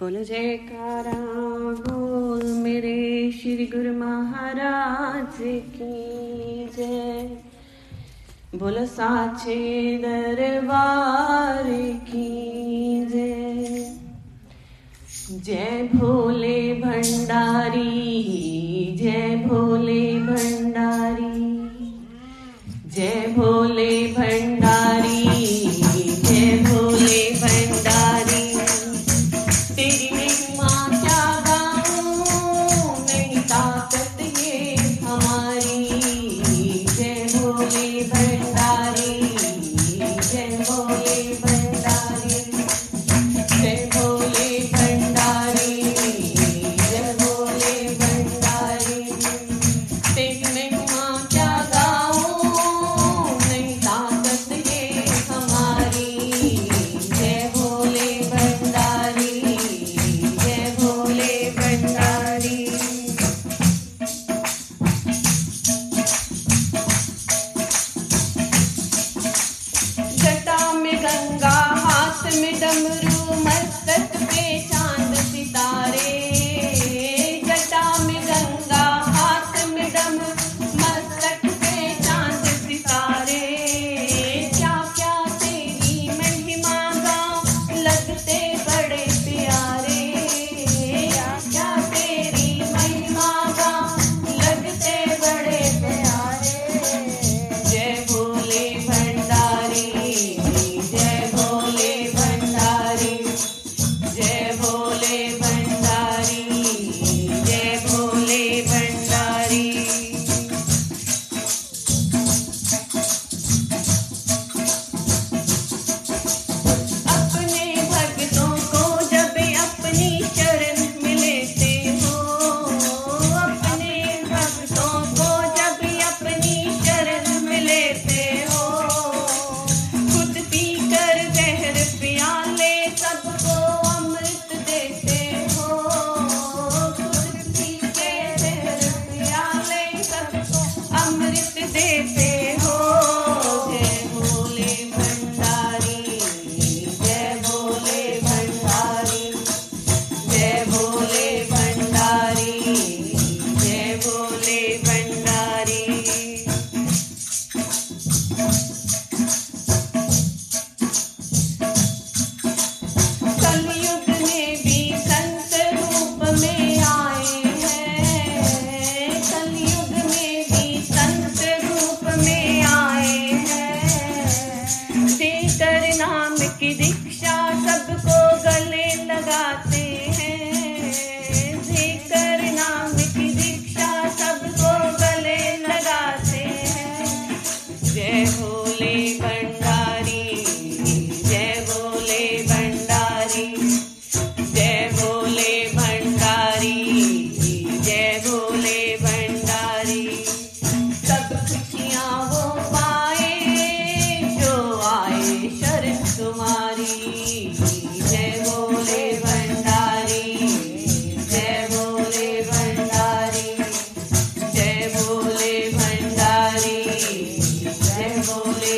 बोलो जयकारा, बोल मेरे श्री गुरु महाराज की जय। बोल साचे दरबार की जय। जय भोले भंडारी, जय भोले भंडारी। जय भोले भंडारी। देते बोले